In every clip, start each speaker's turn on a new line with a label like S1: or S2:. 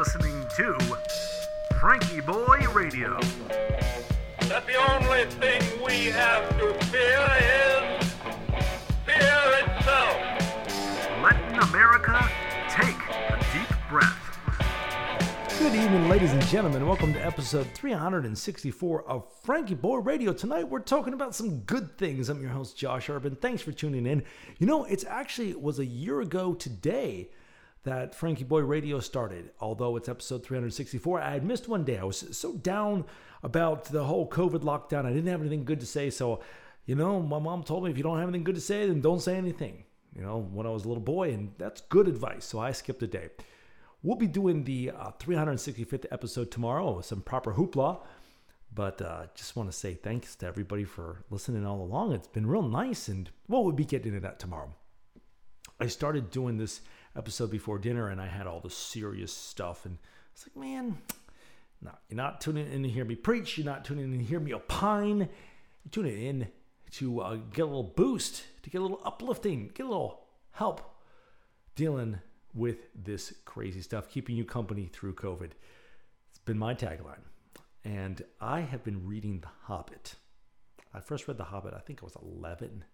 S1: listening to FrankieBoi Radio.
S2: that the only thing we have to fear is fear itself.
S1: Letting America take a deep breath.
S3: Good evening, ladies and gentlemen. Welcome to episode 364 of FrankieBoi Radio. Tonight we're talking about some good things. I'm your host, Josh Urban. Thanks for tuning in. You know, it's actually it was a year ago today that FrankieBoi Radio started. Although it's episode 364, I had missed one day. I was so down about the whole COVID lockdown. I didn't have anything good to say. So, you know, my mom told me if you don't have anything good to say, then don't say anything. You know, when I was a little boy, and that's good advice. So I skipped a day. We'll be doing the uh, 365th episode tomorrow with some proper hoopla. But uh, just want to say thanks to everybody for listening all along. It's been real nice, and well, we'll be getting into that tomorrow. I started doing this episode before dinner, and I had all the serious stuff, and it's like, man, no, you're not tuning in to hear me preach. You're not tuning in to hear me opine. You're tuning in to uh, get a little boost, to get a little uplifting, get a little help dealing with this crazy stuff, keeping you company through COVID. It's been my tagline. And I have been reading The Hobbit. I first read The Hobbit, I think I was 11,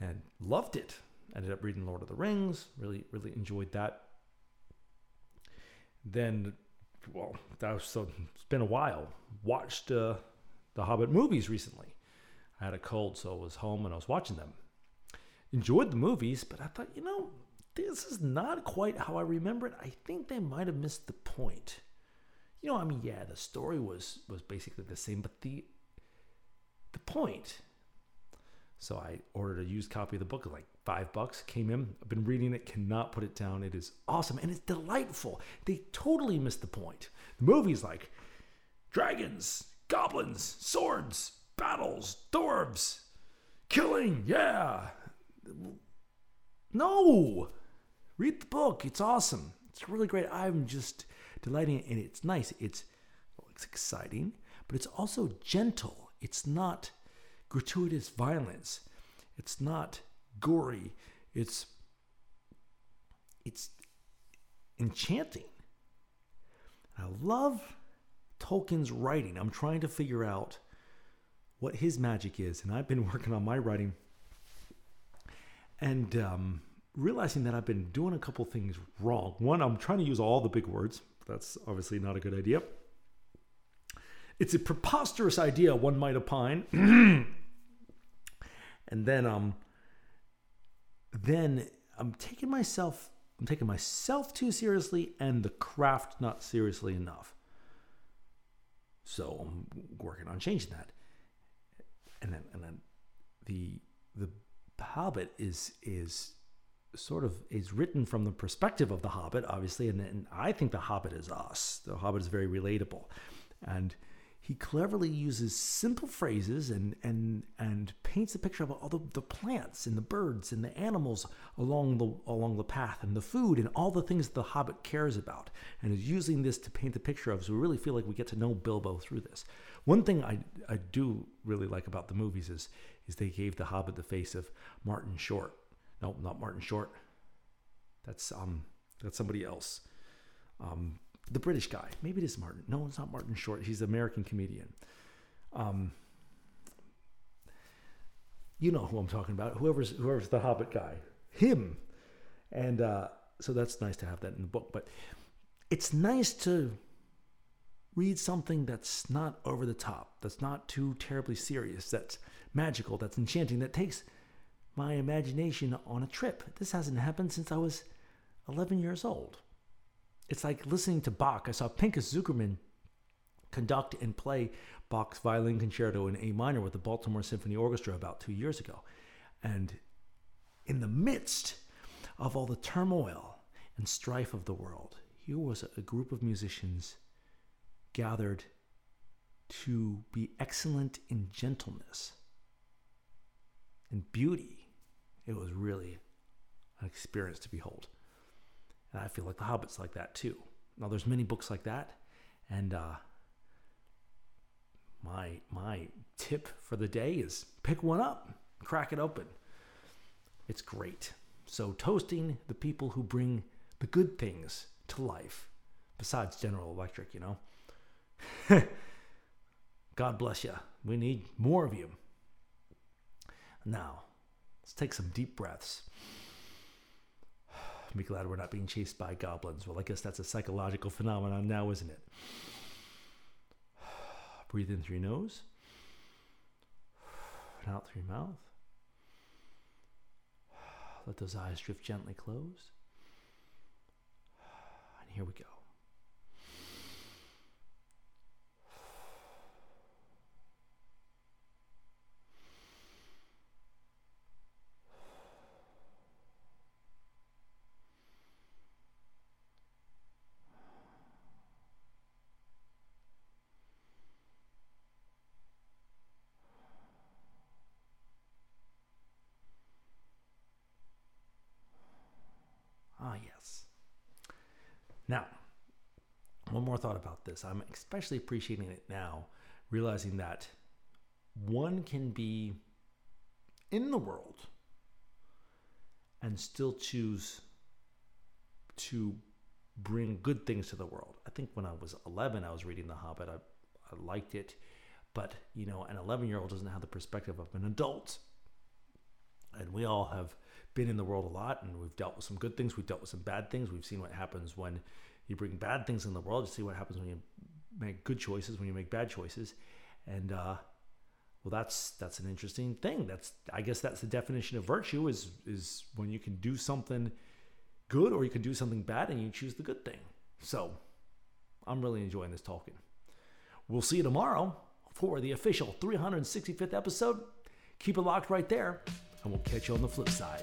S3: and loved it. Ended up reading Lord of the Rings, really, really enjoyed that. Then, well, that was so, it's been a while. Watched uh, the Hobbit movies recently. I had a cold, so I was home and I was watching them. Enjoyed the movies, but I thought, you know, this is not quite how I remember it. I think they might have missed the point. You know, I mean, yeah, the story was was basically the same, but the the point. So I ordered a used copy of the book, like five bucks. Came in. I've been reading it. Cannot put it down. It is awesome and it's delightful. They totally missed the point. The movie's like dragons, goblins, swords, battles, dwarves, killing. Yeah. No. Read the book. It's awesome. It's really great. I'm just delighting and it's nice. It's well, it's exciting, but it's also gentle. It's not gratuitous violence. It's not gory. It's it's enchanting. I love Tolkien's writing. I'm trying to figure out what his magic is, and I've been working on my writing and um, realizing that I've been doing a couple things wrong. One, I'm trying to use all the big words. That's obviously not a good idea. It's a preposterous idea, one might opine. and then, um, then I'm taking myself, I'm taking myself too seriously, and the craft not seriously enough. So I'm working on changing that. And then, and then the the Hobbit is is sort of is written from the perspective of the Hobbit, obviously, and, and I think the Hobbit is us. The Hobbit is very relatable, and he cleverly uses simple phrases and and and paints a picture of all the, the plants and the birds and the animals along the along the path and the food and all the things the Hobbit cares about, and is using this to paint the picture of. So we really feel like we get to know Bilbo through this. One thing I I do really like about the movies is is they gave the Hobbit the face of Martin Short. No, not Martin Short. That's um that's somebody else. Um, the British guy. Maybe it is Martin. No, it's not Martin Short. He's an American comedian. Um, you know who I'm talking about. Whoever's whoever's the Hobbit guy. Him. And uh, so that's nice to have that in the book. But it's nice to read something that's not over the top, that's not too terribly serious, that's magical, that's enchanting, that takes my imagination on a trip. This hasn't happened since I was 11 years old. It's like listening to Bach. I saw Pinchas Zukerman conduct and play Bach's violin concerto in A minor with the Baltimore Symphony Orchestra about two years ago. And in the midst of all the turmoil and strife of the world, here was a group of musicians gathered to be excellent in gentleness and beauty. It was really an experience to behold. And I feel like The Hobbit's like that too. Now, there's many books like that, and uh, my my tip for the day is pick one up, crack it open. It's great. So toasting the people who bring the good things to life besides General Electric, you know? God bless you. We need more of you. Now, let's take some deep breaths. Be glad we're not being chased by goblins. Well, I guess that's a psychological phenomenon now, isn't it? Breathe in through your nose and out through your mouth. Let those eyes drift gently closed. And here we go. Now, one more thought about this. I'm especially appreciating it now, realizing that one can be in the world and still choose to bring good things to the world. I think when I was 11, I was reading The Hobbit. I, I liked it. But, you know, an 11 year old doesn't have the perspective of an adult. And we all have been in the world a lot and we've dealt with some good things, we've dealt with some bad things. We've seen what happens when you bring bad things in the world, you see what happens when you make good choices, when you make bad choices. And uh, well that's that's an interesting thing. That's I guess that's the definition of virtue is is when you can do something good or you can do something bad and you choose the good thing. So I'm really enjoying this talking. We'll see you tomorrow for the official 365th episode. Keep it locked right there and we'll catch you on the flip side.